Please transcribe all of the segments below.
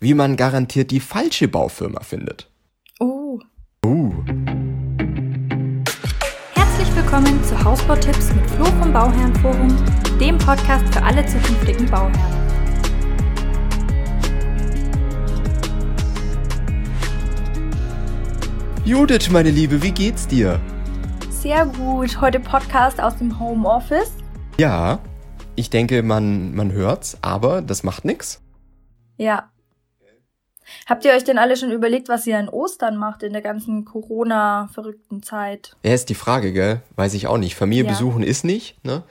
wie man garantiert die falsche Baufirma findet. Oh. Uh. Herzlich willkommen zu Hausbautipps mit Flo vom Bauherrenforum, dem Podcast für alle zukünftigen Bauherren. Judith, meine Liebe, wie geht's dir? Sehr gut. Heute Podcast aus dem Homeoffice. Ja, ich denke, man, man hört's, aber das macht nix. Ja. Habt ihr euch denn alle schon überlegt, was ihr an Ostern macht in der ganzen Corona-verrückten Zeit? Ja, ist die Frage, gell? Weiß ich auch nicht. Familie Ja. besuchen ist nicht, ne?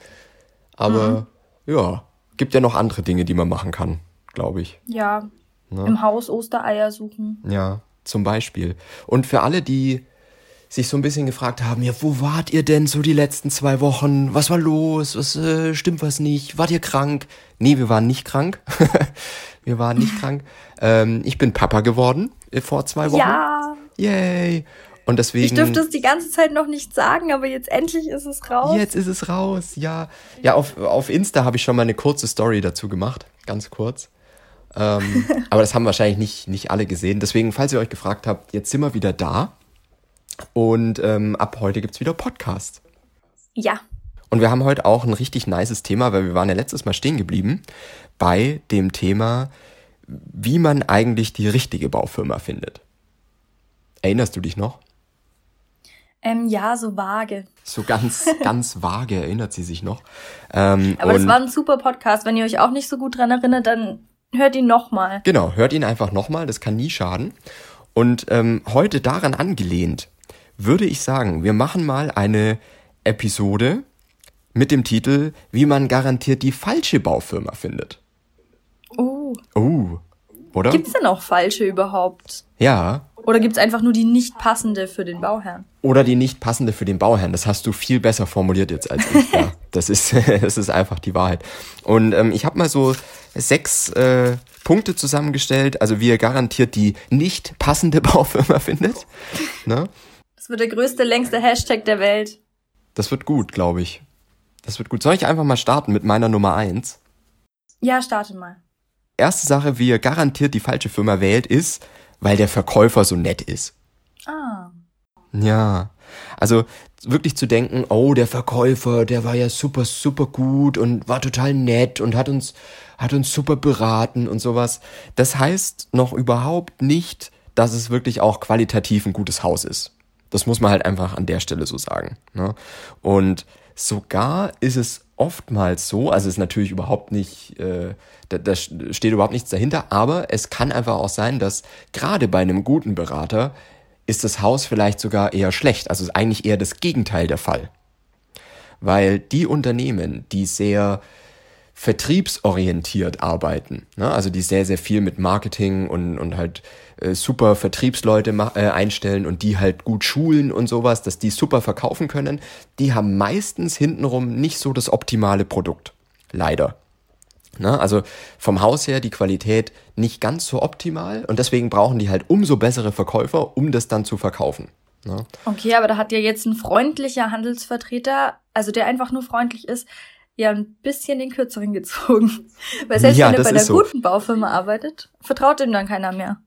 Aber ja, gibt ja noch andere Dinge, die man machen kann, glaube ich. Ja. Ne? Im Haus Ostereier suchen. Ja, zum Beispiel. Und für alle, die sich so ein bisschen gefragt haben, ja, wo wart ihr denn so die letzten zwei Wochen? Was war los? Was äh, stimmt was nicht? Wart ihr krank? Nee, wir waren nicht krank. wir waren nicht krank. Ähm, ich bin Papa geworden äh, vor zwei Wochen. Ja. Yay! Und deswegen. Ich dürfte es die ganze Zeit noch nicht sagen, aber jetzt endlich ist es raus. Jetzt ist es raus, ja. Ja, auf, auf Insta habe ich schon mal eine kurze Story dazu gemacht, ganz kurz. Ähm, aber das haben wahrscheinlich nicht, nicht alle gesehen. Deswegen, falls ihr euch gefragt habt, jetzt sind wir wieder da. Und ähm, ab heute gibt's wieder Podcast. Ja. Und wir haben heute auch ein richtig nices Thema, weil wir waren ja letztes Mal stehen geblieben bei dem Thema, wie man eigentlich die richtige Baufirma findet. Erinnerst du dich noch? Ähm, ja, so vage. So ganz, ganz vage erinnert sie sich noch. Ähm, Aber das war ein super Podcast. Wenn ihr euch auch nicht so gut dran erinnert, dann hört ihn nochmal. Genau, hört ihn einfach nochmal, das kann nie schaden. Und ähm, heute daran angelehnt, würde ich sagen, wir machen mal eine Episode mit dem Titel, wie man garantiert die falsche Baufirma findet. Oh. Oh, oder? Gibt's denn auch falsche überhaupt? Ja, Oder gibt's einfach nur die nicht passende für den Bauherrn? oder die nicht passende für den Bauherrn. Das hast du viel besser formuliert jetzt als ich. Ja, das ist, das ist einfach die Wahrheit. Und ähm, ich habe mal so sechs äh, Punkte zusammengestellt, also wie ihr garantiert die nicht passende Baufirma findet. Ne? Das wird der größte, längste Hashtag der Welt. Das wird gut, glaube ich. Das wird gut. Soll ich einfach mal starten mit meiner Nummer eins? Ja, starte mal. Erste Sache, wie ihr garantiert die falsche Firma wählt, ist, weil der Verkäufer so nett ist. Ah. Ja. Also wirklich zu denken, oh, der Verkäufer, der war ja super, super gut und war total nett und hat uns, hat uns super beraten und sowas. Das heißt noch überhaupt nicht, dass es wirklich auch qualitativ ein gutes Haus ist. Das muss man halt einfach an der Stelle so sagen. Ne? Und sogar ist es oftmals so, also es ist natürlich überhaupt nicht, äh, da, da steht überhaupt nichts dahinter, aber es kann einfach auch sein, dass gerade bei einem guten Berater ist das Haus vielleicht sogar eher schlecht. Also ist eigentlich eher das Gegenteil der Fall. Weil die Unternehmen, die sehr vertriebsorientiert arbeiten, ne? also die sehr, sehr viel mit Marketing und, und halt äh, super Vertriebsleute äh, einstellen und die halt gut schulen und sowas, dass die super verkaufen können, die haben meistens hintenrum nicht so das optimale Produkt. Leider. Ne? Also vom Haus her die Qualität nicht ganz so optimal und deswegen brauchen die halt umso bessere Verkäufer, um das dann zu verkaufen. Ne? Okay, aber da hat ja jetzt ein freundlicher Handelsvertreter, also der einfach nur freundlich ist, ja ein bisschen den Kürzeren gezogen. Weil selbst Ja, wenn er bei der ist so. guten Baufirma arbeitet, vertraut ihm dann keiner mehr.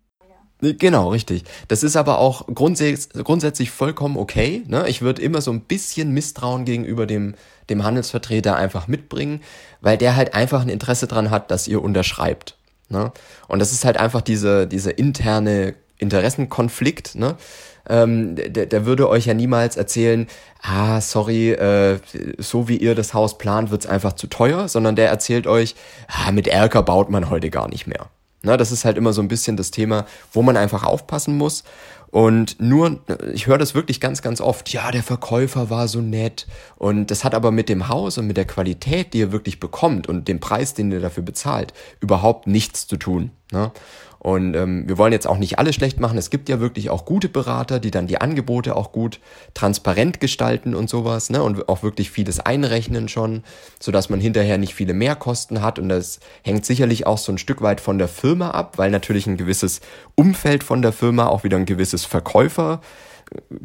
Genau, richtig. Das ist aber auch grundsätzlich, grundsätzlich vollkommen okay. Ne? Ich würde immer so ein bisschen Misstrauen gegenüber dem, dem Handelsvertreter einfach mitbringen, weil der halt einfach ein Interesse dran hat, dass ihr unterschreibt. Ne? Und das ist halt einfach diese, diese interne Interessenkonflikt. Ne? Ähm, der, der würde euch ja niemals erzählen, ah, sorry, äh, so wie ihr das Haus plant, wird's einfach zu teuer, sondern der erzählt euch, ah, mit Erker baut man heute gar nicht mehr. Na, das ist halt immer so ein bisschen das Thema, wo man einfach aufpassen muss. Und nur, ich höre das wirklich ganz, ganz oft, ja, der Verkäufer war so nett. Und das hat aber mit dem Haus und mit der Qualität, die ihr wirklich bekommt und dem Preis, den ihr dafür bezahlt, überhaupt nichts zu tun. Ne? Und ähm, wir wollen jetzt auch nicht alles schlecht machen. Es gibt ja wirklich auch gute Berater, die dann die Angebote auch gut transparent gestalten und sowas, ne? Und auch wirklich vieles einrechnen schon, sodass man hinterher nicht viele Mehrkosten hat. Und das hängt sicherlich auch so ein Stück weit von der Firma ab, weil natürlich ein gewisses Umfeld von der Firma auch wieder ein gewisses Verkäufer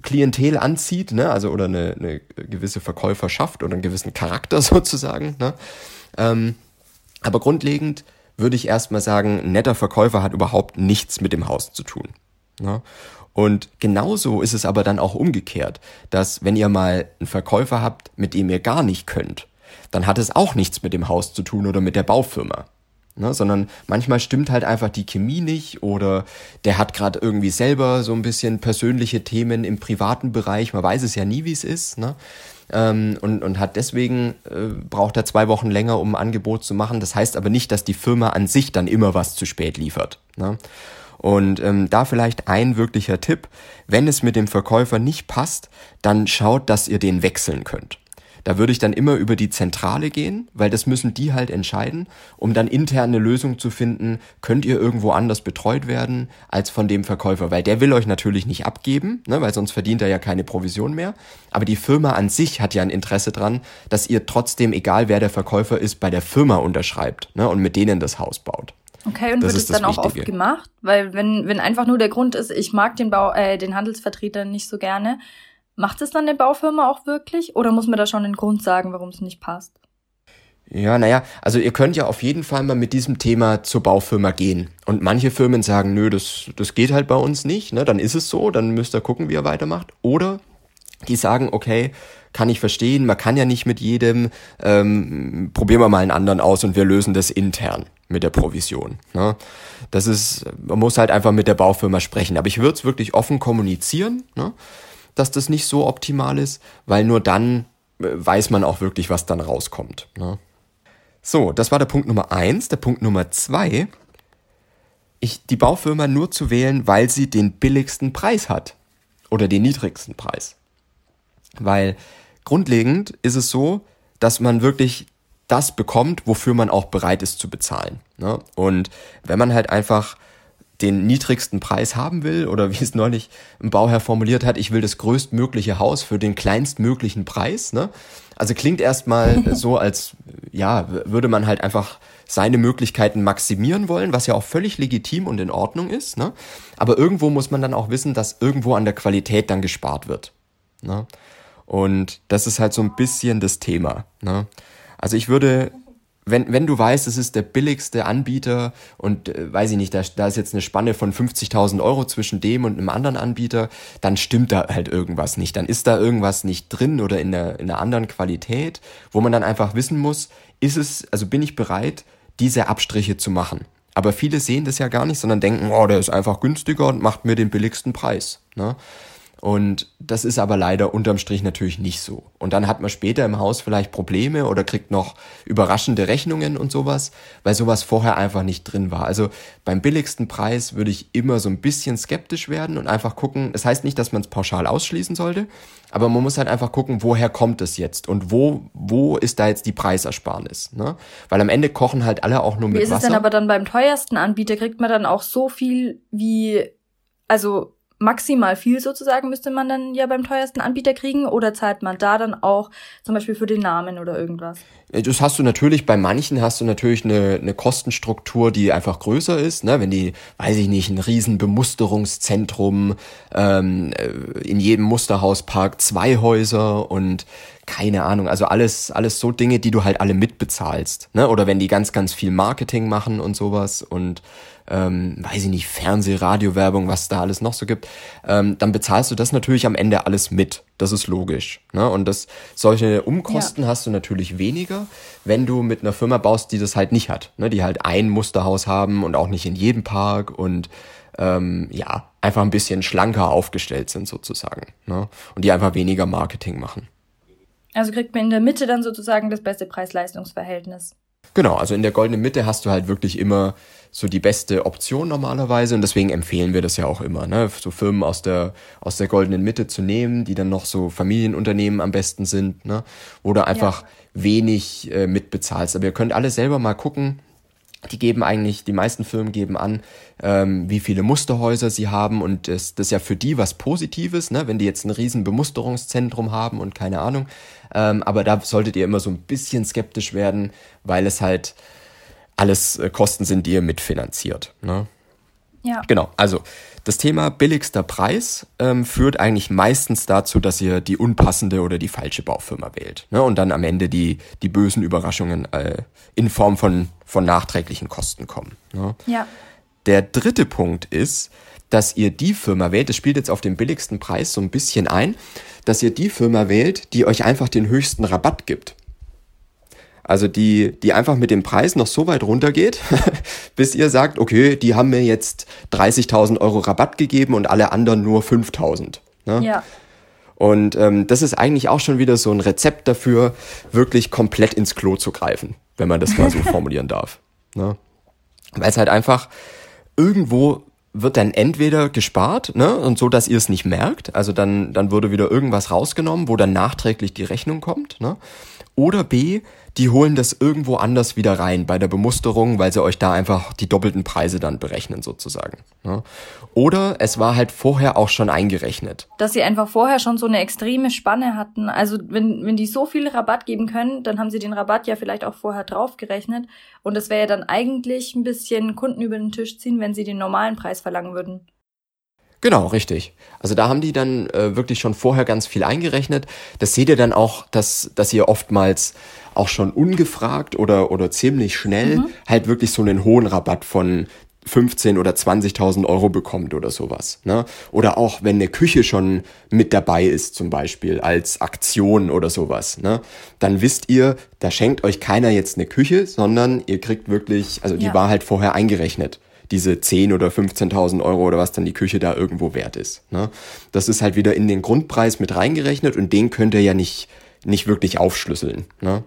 Klientel anzieht, ne? also oder eine, eine gewisse Verkäuferschaft oder einen gewissen Charakter sozusagen. Ne? Ähm, aber grundlegend würde ich erstmal sagen, netter Verkäufer hat überhaupt nichts mit dem Haus zu tun. Ne? Und genauso ist es aber dann auch umgekehrt, dass wenn ihr mal einen Verkäufer habt, mit dem ihr gar nicht könnt, dann hat es auch nichts mit dem Haus zu tun oder mit der Baufirma. Ne, sondern manchmal stimmt halt einfach die Chemie nicht oder der hat gerade irgendwie selber so ein bisschen persönliche Themen im privaten Bereich. Man weiß es ja nie, wie es ist. Ne? Ähm, und, und hat deswegen, äh, braucht er zwei Wochen länger, um ein Angebot zu machen. Das heißt aber nicht, dass die Firma an sich dann immer was zu spät liefert. Ne? Und ähm, da vielleicht ein wirklicher Tipp, wenn es mit dem Verkäufer nicht passt, dann schaut, dass ihr den wechseln könnt. Da würde ich dann immer über die Zentrale gehen, weil das müssen die halt entscheiden, um dann intern eine Lösung zu finden, könnt ihr irgendwo anders betreut werden als von dem Verkäufer, weil der will euch natürlich nicht abgeben, ne, weil sonst verdient er ja keine Provision mehr. Aber die Firma an sich hat ja ein Interesse dran, dass ihr trotzdem, egal wer der Verkäufer ist, bei der Firma unterschreibt ne, und mit denen das Haus baut. Okay, und das wird es dann auch Wichtige. oft gemacht? Weil wenn, wenn einfach nur der Grund ist, ich mag den Bau, äh, den Handelsvertreter nicht so gerne, Macht es dann eine Baufirma auch wirklich oder muss man da schon einen Grund sagen, warum es nicht passt? Ja, naja, also ihr könnt ja auf jeden Fall mal mit diesem Thema zur Baufirma gehen. Und manche Firmen sagen, nö, das, das geht halt bei uns nicht, ne? dann ist es so, dann müsst ihr gucken, wie ihr weitermacht. Oder die sagen, okay, kann ich verstehen, man kann ja nicht mit jedem, ähm, probieren wir mal einen anderen aus und wir lösen das intern mit der Provision. Ne? Das ist, man muss halt einfach mit der Baufirma sprechen. Aber ich würde es wirklich offen kommunizieren. Ne? Dass das nicht so optimal ist, weil nur dann äh, weiß man auch wirklich, was dann rauskommt. Ne? So, das war der Punkt Nummer eins. Der Punkt Nummer zwei, ich, die Baufirma nur zu wählen, weil sie den billigsten Preis hat oder den niedrigsten Preis. Weil grundlegend ist es so, dass man wirklich das bekommt, wofür man auch bereit ist zu bezahlen. Ne? Und wenn man halt einfach den niedrigsten Preis haben will oder wie es neulich ein Bauherr formuliert hat, ich will das größtmögliche Haus für den kleinstmöglichen Preis. Ne? Also klingt erstmal so, als ja, würde man halt einfach seine Möglichkeiten maximieren wollen, was ja auch völlig legitim und in Ordnung ist. Ne? Aber irgendwo muss man dann auch wissen, dass irgendwo an der Qualität dann gespart wird. Ne? Und das ist halt so ein bisschen das Thema. Ne? Also ich würde wenn, wenn du weißt, es ist der billigste Anbieter und äh, weiß ich nicht, da, da ist jetzt eine Spanne von 50.000 Euro zwischen dem und einem anderen Anbieter, dann stimmt da halt irgendwas nicht. Dann ist da irgendwas nicht drin oder in der, in einer anderen Qualität, wo man dann einfach wissen muss, ist es, also bin ich bereit, diese Abstriche zu machen. Aber viele sehen das ja gar nicht, sondern denken, oh, der ist einfach günstiger und macht mir den billigsten Preis. Ne? Und das ist aber leider unterm Strich natürlich nicht so. Und dann hat man später im Haus vielleicht Probleme oder kriegt noch überraschende Rechnungen und sowas, weil sowas vorher einfach nicht drin war. Also beim billigsten Preis würde ich immer so ein bisschen skeptisch werden und einfach gucken. Es das heißt nicht, dass man es pauschal ausschließen sollte, aber man muss halt einfach gucken, woher kommt es jetzt und wo, wo ist da jetzt die Preisersparnis. Ne? Weil am Ende kochen halt alle auch nur mit Wasser. Wie ist es denn aber dann beim teuersten Anbieter? Kriegt man dann auch so viel wie, also maximal viel sozusagen müsste man dann ja beim teuersten Anbieter kriegen oder zahlt man da dann auch zum Beispiel für den Namen oder irgendwas? Äh, das hast du natürlich, bei manchen hast du natürlich eine, eine Kostenstruktur, die einfach größer ist. Ne? Wenn die, weiß ich nicht, ein riesen Bemusterungszentrum, ähm, äh, in jedem Musterhauspark zwei Häuser und keine Ahnung, also alles, alles so Dinge, die du halt alle mitbezahlst. Ne? Oder wenn die ganz, ganz viel Marketing machen und sowas und ähm, weiß ich nicht, Fernseh, Radiowerbung, was da alles noch so gibt, ähm, dann bezahlst du das natürlich am Ende alles mit. Das ist logisch. Ne? Und das, solche Umkosten ja. hast du natürlich weniger, wenn du mit einer Firma baust, die das halt nicht hat. Ne? Die halt ein Musterhaus haben und auch nicht in jedem Park und ähm, ja, einfach ein bisschen schlanker aufgestellt sind sozusagen. Ne? Und die einfach weniger Marketing machen. Also kriegt man in der Mitte dann sozusagen das beste Preis-Leistungs-Verhältnis. Genau, also in der goldenen Mitte hast du halt wirklich immer so die beste Option normalerweise und deswegen empfehlen wir das ja auch immer, ne? so Firmen aus der aus der goldenen Mitte zu nehmen, die dann noch so Familienunternehmen am besten sind, ne? wo du einfach ja. wenig äh, mitbezahlst. Aber ihr könnt alle selber mal gucken, die geben eigentlich, die meisten Firmen geben an, ähm, wie viele Musterhäuser sie haben und das, das ist ja für die was Positives, ne? wenn die jetzt ein riesen Bemusterungszentrum haben und keine Ahnung. Ähm, aber da solltet ihr immer so ein bisschen skeptisch werden, weil es halt alles äh, Kosten sind, die ihr mitfinanziert. Ne? Ja. Genau, also das Thema billigster Preis ähm, führt eigentlich meistens dazu, dass ihr die unpassende oder die falsche Baufirma wählt. Ne? Und dann am Ende die, die bösen Überraschungen äh, in Form von, von nachträglichen Kosten kommen. Ne? Ja. Der dritte Punkt ist, dass ihr die Firma wählt, das spielt jetzt auf den billigsten Preis so ein bisschen ein, dass ihr die Firma wählt, die euch einfach den höchsten Rabatt gibt. Also die, die einfach mit dem Preis noch so weit runtergeht, bis ihr sagt, okay, die haben mir jetzt 30.000 Euro Rabatt gegeben und alle anderen nur 5.000. Ne? Ja. Und ähm, das ist eigentlich auch schon wieder so ein Rezept dafür, wirklich komplett ins Klo zu greifen, wenn man das mal so formulieren darf. Ne? Weil es halt einfach irgendwo wird dann entweder gespart, ne, und so, dass ihr es nicht merkt, also dann, dann würde wieder irgendwas rausgenommen, wo dann nachträglich die Rechnung kommt, ne, oder B, die holen das irgendwo anders wieder rein bei der Bemusterung, weil sie euch da einfach die doppelten Preise dann berechnen sozusagen. Ne? Oder es war halt vorher auch schon eingerechnet. Dass sie einfach vorher schon so eine extreme Spanne hatten. Also wenn, wenn die so viel Rabatt geben können, dann haben sie den Rabatt ja vielleicht auch vorher draufgerechnet. Und das wäre ja dann eigentlich ein bisschen Kunden über den Tisch ziehen, wenn sie den normalen Preis verlangen würden. Genau, richtig. Also da haben die dann äh, wirklich schon vorher ganz viel eingerechnet. Das seht ihr dann auch, dass, dass ihr oftmals auch schon ungefragt oder, oder ziemlich schnell mhm. halt wirklich so einen hohen Rabatt von 15 oder 20.000 Euro bekommt oder sowas. Ne? Oder auch wenn eine Küche schon mit dabei ist zum Beispiel als Aktion oder sowas. Ne? Dann wisst ihr, da schenkt euch keiner jetzt eine Küche, sondern ihr kriegt wirklich, also die ja. war halt vorher eingerechnet diese 10 oder 15.000 Euro oder was dann die Küche da irgendwo wert ist. Ne? Das ist halt wieder in den Grundpreis mit reingerechnet und den könnt ihr ja nicht, nicht wirklich aufschlüsseln. Ne?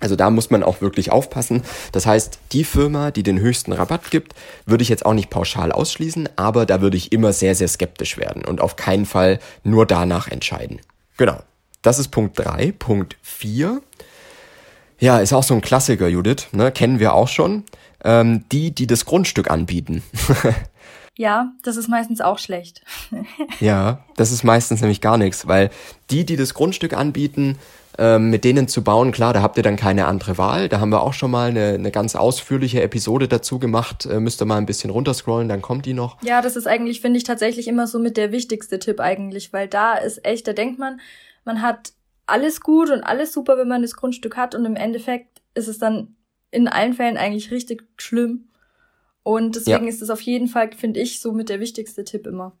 Also da muss man auch wirklich aufpassen. Das heißt, die Firma, die den höchsten Rabatt gibt, würde ich jetzt auch nicht pauschal ausschließen, aber da würde ich immer sehr, sehr skeptisch werden und auf keinen Fall nur danach entscheiden. Genau. Das ist Punkt 3. Punkt 4. Ja, ist auch so ein Klassiker, Judith. Ne? Kennen wir auch schon ähm, die, die das Grundstück anbieten. ja, das ist meistens auch schlecht. ja, das ist meistens nämlich gar nichts, weil die, die das Grundstück anbieten, ähm, mit denen zu bauen, klar, da habt ihr dann keine andere Wahl. Da haben wir auch schon mal eine, eine ganz ausführliche Episode dazu gemacht. Äh, müsst ihr mal ein bisschen runterscrollen, dann kommt die noch. Ja, das ist eigentlich, finde ich, tatsächlich immer so mit der wichtigste Tipp eigentlich, weil da ist echt, da denkt man, man hat alles gut und alles super, wenn man das Grundstück hat und im Endeffekt ist es dann in allen Fällen eigentlich richtig schlimm. Und deswegen ja. ist es auf jeden Fall, finde ich, so mit der wichtigste Tipp immer.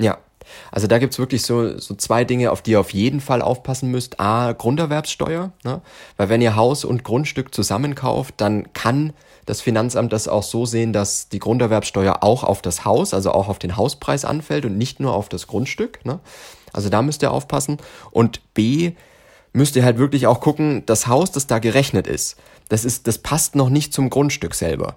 Ja, also da gibt's wirklich so, so zwei Dinge, auf die ihr auf jeden Fall aufpassen müsst. A, Grunderwerbssteuer, ne? weil wenn ihr Haus und Grundstück zusammenkauft, dann kann das Finanzamt das auch so sehen, dass die Grunderwerbssteuer auch auf das Haus, also auch auf den Hauspreis anfällt und nicht nur auf das Grundstück. Ne? Also da müsst ihr aufpassen. Und B, müsst ihr halt wirklich auch gucken, das Haus, das da gerechnet ist, das ist, das passt noch nicht zum Grundstück selber.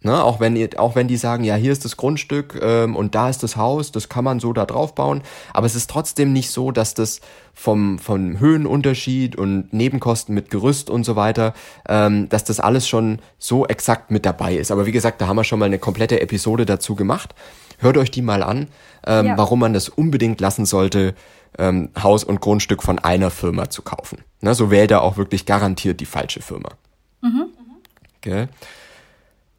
Ne, auch wenn auch wenn die sagen, ja, hier ist das Grundstück ähm, und da ist das Haus, das kann man so da drauf bauen, aber es ist trotzdem nicht so, dass das vom, vom Höhenunterschied und Nebenkosten mit Gerüst und so weiter, ähm, dass das alles schon so exakt mit dabei ist. Aber wie gesagt, da haben wir schon mal eine komplette Episode dazu gemacht. Hört euch die mal an, ähm, ja. warum man das unbedingt lassen sollte, ähm, Haus und Grundstück von einer Firma zu kaufen. Ne, so wählt er auch wirklich garantiert die falsche Firma. Mhm. Okay.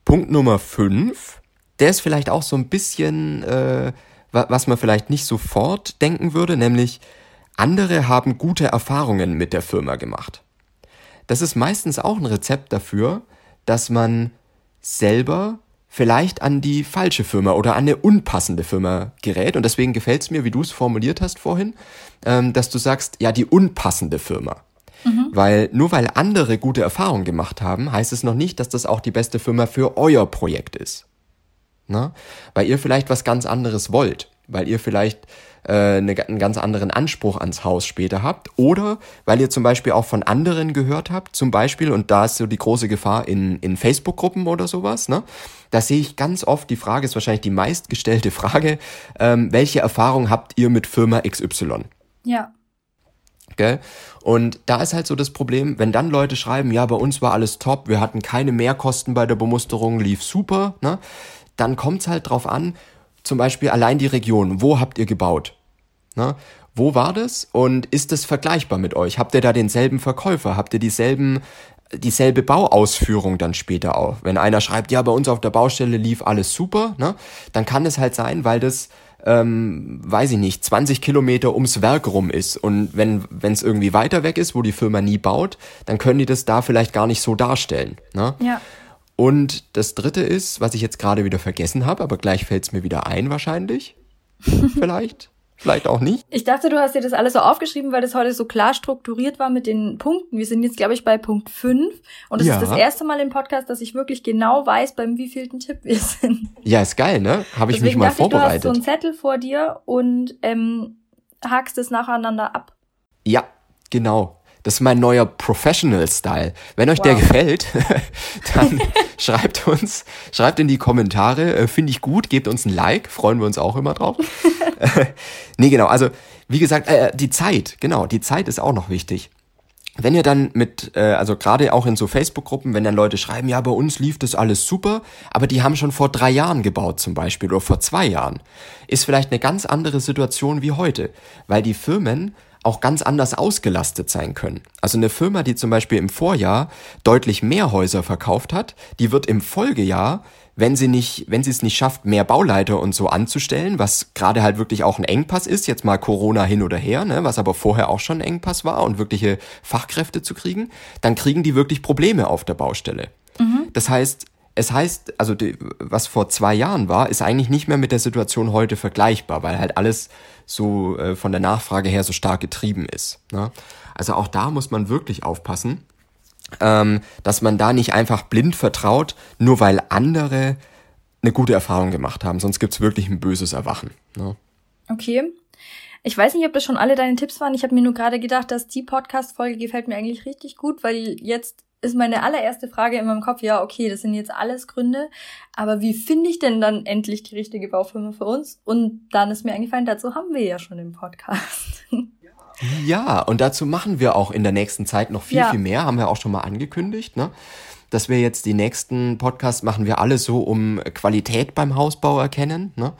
Punkt Nummer 5, der ist vielleicht auch so ein bisschen, äh, was man vielleicht nicht sofort denken würde, nämlich andere haben gute Erfahrungen mit der Firma gemacht. Das ist meistens auch ein Rezept dafür, dass man selber vielleicht an die falsche Firma oder an eine unpassende Firma gerät. Und deswegen gefällt es mir, wie du es formuliert hast vorhin, ähm, dass du sagst, ja, die unpassende Firma. Mhm. Weil nur weil andere gute Erfahrungen gemacht haben, heißt es noch nicht, dass das auch die beste Firma für euer Projekt ist. Na? Weil ihr vielleicht was ganz anderes wollt. Weil ihr vielleicht äh, eine, einen ganz anderen Anspruch ans Haus später habt. Oder weil ihr zum Beispiel auch von anderen gehört habt, zum Beispiel, und da ist so die große Gefahr in, in Facebook-Gruppen oder sowas, ne? Da sehe ich ganz oft, die Frage ist wahrscheinlich die meistgestellte Frage, ähm, welche Erfahrung habt ihr mit Firma XY? Ja. Gell? Und da ist halt so das Problem, wenn dann Leute schreiben, ja, bei uns war alles top, wir hatten keine Mehrkosten bei der Bemusterung, lief super, ne? dann kommt's halt drauf an, zum Beispiel allein die Region, wo habt ihr gebaut? Ne? Wo war das und ist das vergleichbar mit euch? Habt ihr da denselben Verkäufer? Habt ihr dieselben dieselbe Bauausführung dann später auch. Wenn einer schreibt, ja, bei uns auf der Baustelle lief alles super, ne, dann kann es halt sein, weil das ähm, weiß ich nicht, 20 Kilometer ums Werk rum ist. Und wenn es irgendwie weiter weg ist, wo die Firma nie baut, dann können die das da vielleicht gar nicht so darstellen. Ne? Ja. Und das dritte ist, was ich jetzt gerade wieder vergessen habe, aber gleich fällt es mir wieder ein wahrscheinlich. vielleicht. Vielleicht auch nicht. Ich dachte, du hast dir das alles so aufgeschrieben, weil das heute so klar strukturiert war mit den Punkten. Wir sind jetzt, glaube ich, bei Punkt 5. Und es ja. ist das erste Mal im Podcast, dass ich wirklich genau weiß, beim wievielten Tipp wir sind. Ja, ist geil, ne? Habe ich Deswegen mich mal vorbereitet. Ich, du hast so einen Zettel vor dir und ähm, hakst es nacheinander ab. Ja, genau. Das ist mein neuer Professional-Style. Wenn euch wow. der gefällt, dann schreibt uns, schreibt in die Kommentare, äh, finde ich gut, gebt uns ein Like, freuen wir uns auch immer drauf. nee, genau, also wie gesagt, äh, die Zeit, genau, die Zeit ist auch noch wichtig. Wenn ihr dann mit, äh, also gerade auch in so Facebook-Gruppen, wenn dann Leute schreiben, ja, bei uns lief das alles super, aber die haben schon vor drei Jahren gebaut zum Beispiel oder vor zwei Jahren, ist vielleicht eine ganz andere Situation wie heute, weil die Firmen auch ganz anders ausgelastet sein können. Also eine Firma, die zum Beispiel im Vorjahr deutlich mehr Häuser verkauft hat, die wird im Folgejahr, wenn sie nicht, wenn sie es nicht schafft, mehr Bauleiter und so anzustellen, was gerade halt wirklich auch ein Engpass ist, jetzt mal Corona hin oder her, ne, was aber vorher auch schon ein Engpass war und wirkliche Fachkräfte zu kriegen, dann kriegen die wirklich Probleme auf der Baustelle. Mhm. Das heißt, es heißt, also die, was vor zwei Jahren war, ist eigentlich nicht mehr mit der Situation heute vergleichbar, weil halt alles so äh, von der Nachfrage her so stark getrieben ist. Ne? Also auch da muss man wirklich aufpassen, ähm, dass man da nicht einfach blind vertraut, nur weil andere eine gute Erfahrung gemacht haben. Sonst gibt's wirklich ein böses Erwachen. Ne? Okay. Ich weiß nicht, ob das schon alle deine Tipps waren. Ich habe mir nur gerade gedacht, dass die Podcast-Folge gefällt mir eigentlich richtig gut, weil jetzt ist meine allererste Frage in meinem Kopf, ja, okay, das sind jetzt alles Gründe, aber wie finde ich denn dann endlich die richtige Baufirma für uns? Und dann ist mir eingefallen, dazu haben wir ja schon den Podcast. Ja, und dazu machen wir auch in der nächsten Zeit noch viel, ja. viel mehr, haben wir auch schon mal angekündigt, ne? Dass wir jetzt die nächsten Podcasts machen wir alle so um Qualität beim Hausbau erkennen, ne?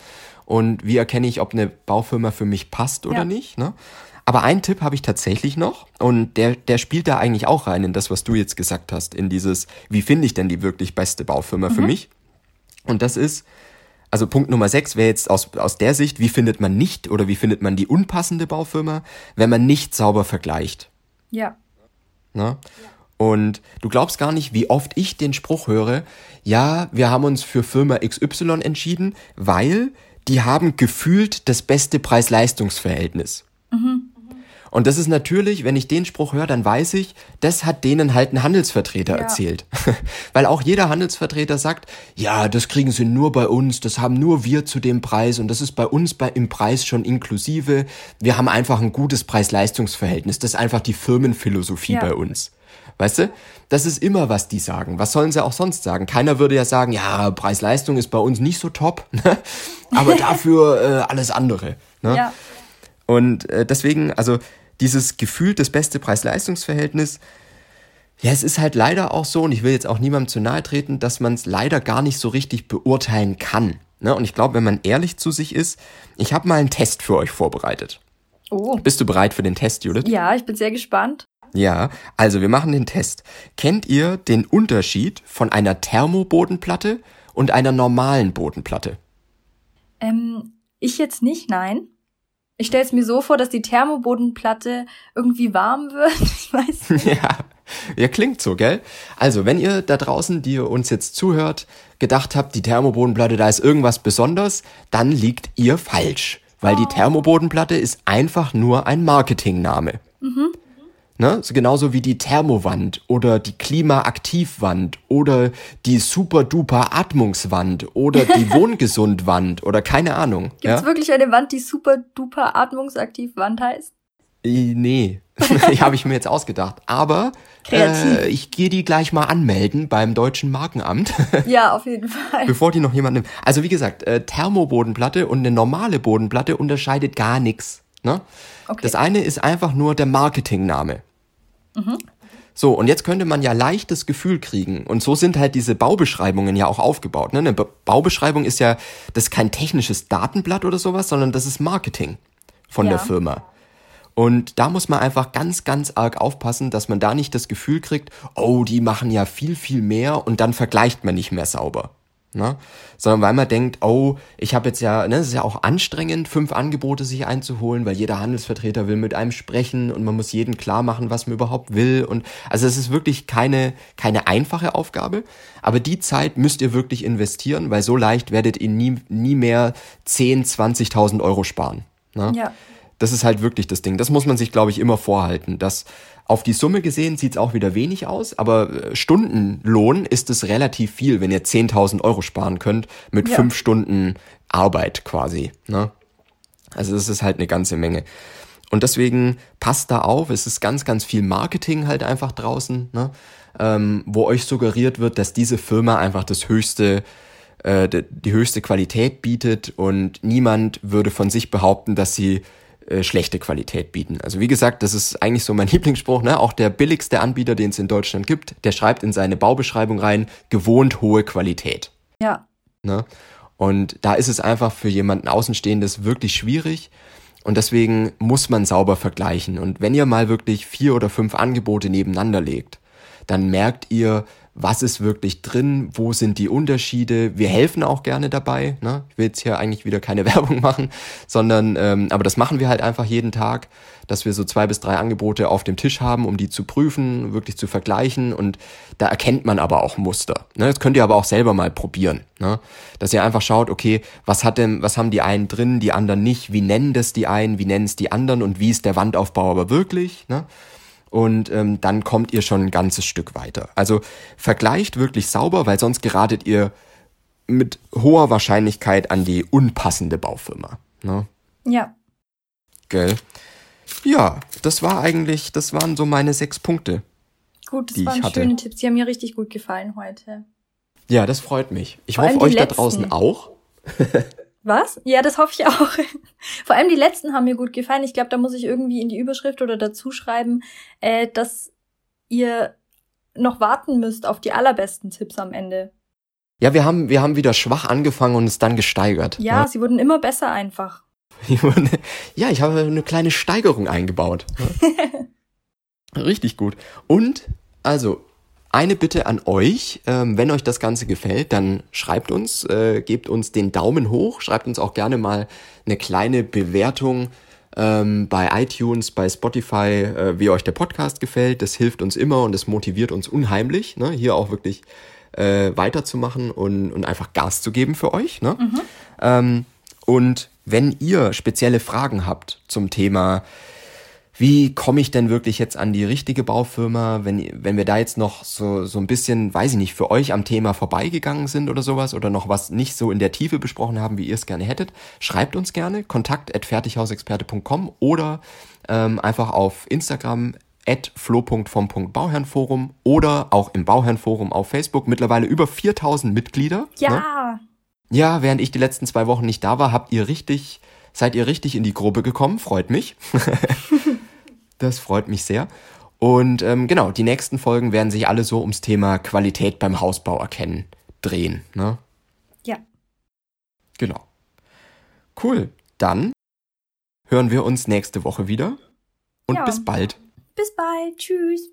Und wie erkenne ich, ob eine Baufirma für mich passt oder ja. nicht, ne? Aber einen Tipp habe ich tatsächlich noch und der, der spielt da eigentlich auch rein in das, was du jetzt gesagt hast, in dieses, wie finde ich denn die wirklich beste Baufirma mhm. für mich? Und das ist, also Punkt Nummer 6 wäre jetzt aus, aus der Sicht, wie findet man nicht oder wie findet man die unpassende Baufirma, wenn man nicht sauber vergleicht. Ja. Na? Und du glaubst gar nicht, wie oft ich den Spruch höre, ja, wir haben uns für Firma XY entschieden, weil die haben gefühlt das beste Preis-Leistungs-Verhältnis. Und das ist natürlich, wenn ich den Spruch höre, dann weiß ich, das hat denen halt ein Handelsvertreter ja. erzählt. Weil auch jeder Handelsvertreter sagt, ja, das kriegen sie nur bei uns, das haben nur wir zu dem Preis und das ist bei uns bei, im Preis schon inklusive. Wir haben einfach ein gutes Preis-Leistungs-Verhältnis. Das ist einfach die Firmenphilosophie ja. bei uns. Weißt du? Das ist immer, was die sagen. Was sollen sie auch sonst sagen? Keiner würde ja sagen, ja, Preis-Leistung ist bei uns nicht so top, ne? aber dafür äh, alles andere. Ne? Ja. Und äh, deswegen, also dieses Gefühl, das beste Preis-Leistungs-Verhältnis, ja, es ist halt leider auch so, und ich will jetzt auch niemandem zu nahe treten, dass man es leider gar nicht so richtig beurteilen kann. Ne? Und ich glaube, wenn man ehrlich zu sich ist, ich habe mal einen Test für euch vorbereitet. Oh. Bist du bereit für den Test, Judith? Ja, ich bin sehr gespannt. Ja, also wir machen den Test. Kennt ihr den Unterschied von einer Thermobodenplatte und einer normalen Bodenplatte? Ähm, ich jetzt nicht, nein. Ich stelle es mir so vor, dass die Thermobodenplatte irgendwie warm wird. Ich weiß nicht. Ja. Ja, klingt so, gell? Also, wenn ihr da draußen, die ihr uns jetzt zuhört, gedacht habt, die Thermobodenplatte, da ist irgendwas besonders, dann liegt ihr falsch. Weil oh. die Thermobodenplatte ist einfach nur ein Marketingname. Mhm. Ne? So genauso wie die Thermowand oder die Klimaaktivwand oder die super-duper Atmungswand oder die Wohngesundwand oder keine Ahnung. Gibt es ja? wirklich eine Wand, die super-duper Atmungsaktivwand heißt? Nee, habe ich mir jetzt ausgedacht. Aber äh, ich gehe die gleich mal anmelden beim deutschen Markenamt. Ja, auf jeden Fall. Bevor die noch jemand nimmt. Also wie gesagt, äh, Thermobodenplatte und eine normale Bodenplatte unterscheidet gar nichts. Ne? Okay. Das eine ist einfach nur der Marketingname. Mhm. So, und jetzt könnte man ja leicht das Gefühl kriegen, und so sind halt diese Baubeschreibungen ja auch aufgebaut. Ne? Eine Baubeschreibung ist ja, das ist kein technisches Datenblatt oder sowas, sondern das ist Marketing von ja. der Firma. Und da muss man einfach ganz, ganz arg aufpassen, dass man da nicht das Gefühl kriegt, oh, die machen ja viel, viel mehr und dann vergleicht man nicht mehr sauber. Ne? Sondern weil man denkt, oh, ich habe jetzt ja, ne, es ist ja auch anstrengend, fünf Angebote sich einzuholen, weil jeder Handelsvertreter will mit einem sprechen und man muss jedem klar machen, was man überhaupt will. Und also es ist wirklich keine, keine einfache Aufgabe. Aber die Zeit müsst ihr wirklich investieren, weil so leicht werdet ihr nie, nie mehr 10, 20.000 Euro sparen. Ne? Ja. Das ist halt wirklich das Ding. Das muss man sich, glaube ich, immer vorhalten, dass auf die Summe gesehen sieht es auch wieder wenig aus, aber äh, Stundenlohn ist es relativ viel, wenn ihr 10.000 Euro sparen könnt mit ja. fünf Stunden Arbeit quasi. Ne? Also das ist halt eine ganze Menge. Und deswegen passt da auf, es ist ganz, ganz viel Marketing halt einfach draußen, ne? ähm, wo euch suggeriert wird, dass diese Firma einfach das höchste, äh, die höchste Qualität bietet und niemand würde von sich behaupten, dass sie äh, schlechte Qualität bieten. Also wie gesagt, das ist eigentlich so mein Lieblingsspruch, ne? Auch der billigste Anbieter, den es in Deutschland gibt, der schreibt in seine Baubeschreibung rein, gewohnt hohe Qualität. Ja. Ne? Und da ist es einfach für jemanden Außenstehendes wirklich schwierig. Und deswegen muss man sauber vergleichen. Und wenn ihr mal wirklich vier oder fünf Angebote nebeneinander legt, dann merkt ihr, was ist wirklich drin, wo sind die Unterschiede. Wir helfen auch gerne dabei. Ne? Ich will jetzt hier eigentlich wieder keine Werbung machen, sondern, ähm, aber das machen wir halt einfach jeden Tag, dass wir so zwei bis drei Angebote auf dem Tisch haben, um die zu prüfen, wirklich zu vergleichen. Und da erkennt man aber auch Muster. Ne? Das könnt ihr aber auch selber mal probieren. Ne? Dass ihr einfach schaut, okay, was hat denn, was haben die einen drin, die anderen nicht, wie nennen das die einen, wie nennen es die anderen und wie ist der Wandaufbau aber wirklich. Ne? Und ähm, dann kommt ihr schon ein ganzes Stück weiter. Also vergleicht wirklich sauber, weil sonst geratet ihr mit hoher Wahrscheinlichkeit an die unpassende Baufirma. Ne? Ja. Gell? Ja, das war eigentlich, das waren so meine sechs Punkte. Gut, das waren schöne Tipps. Die haben mir richtig gut gefallen heute. Ja, das freut mich. Ich Vor hoffe, euch da draußen auch. Was? Ja, das hoffe ich auch. Vor allem die letzten haben mir gut gefallen. Ich glaube, da muss ich irgendwie in die Überschrift oder dazu schreiben, äh, dass ihr noch warten müsst auf die allerbesten Tipps am Ende. Ja, wir haben, wir haben wieder schwach angefangen und es dann gesteigert. Ja, ja. sie wurden immer besser einfach. ja, ich habe eine kleine Steigerung eingebaut. Richtig gut. Und, also, eine Bitte an euch, ähm, wenn euch das Ganze gefällt, dann schreibt uns, äh, gebt uns den Daumen hoch, schreibt uns auch gerne mal eine kleine Bewertung ähm, bei iTunes, bei Spotify, äh, wie euch der Podcast gefällt. Das hilft uns immer und das motiviert uns unheimlich, ne? hier auch wirklich äh, weiterzumachen und, und einfach Gas zu geben für euch. Ne? Mhm. Ähm, und wenn ihr spezielle Fragen habt zum Thema wie komme ich denn wirklich jetzt an die richtige Baufirma, wenn, wenn wir da jetzt noch so, so ein bisschen, weiß ich nicht, für euch am Thema vorbeigegangen sind oder sowas oder noch was nicht so in der Tiefe besprochen haben, wie ihr es gerne hättet, schreibt uns gerne kontakt at fertighausexperte.com oder ähm, einfach auf Instagram at flo.vom.bauherrnforum oder auch im Bauherrnforum auf Facebook. Mittlerweile über 4000 Mitglieder. Ja. Ne? Ja, während ich die letzten zwei Wochen nicht da war, habt ihr richtig, seid ihr richtig in die Gruppe gekommen. Freut mich. Das freut mich sehr. Und ähm, genau, die nächsten Folgen werden sich alle so ums Thema Qualität beim Hausbau erkennen drehen. Ne? Ja. Genau. Cool. Dann hören wir uns nächste Woche wieder. Und ja. bis bald. Bis bald. Tschüss.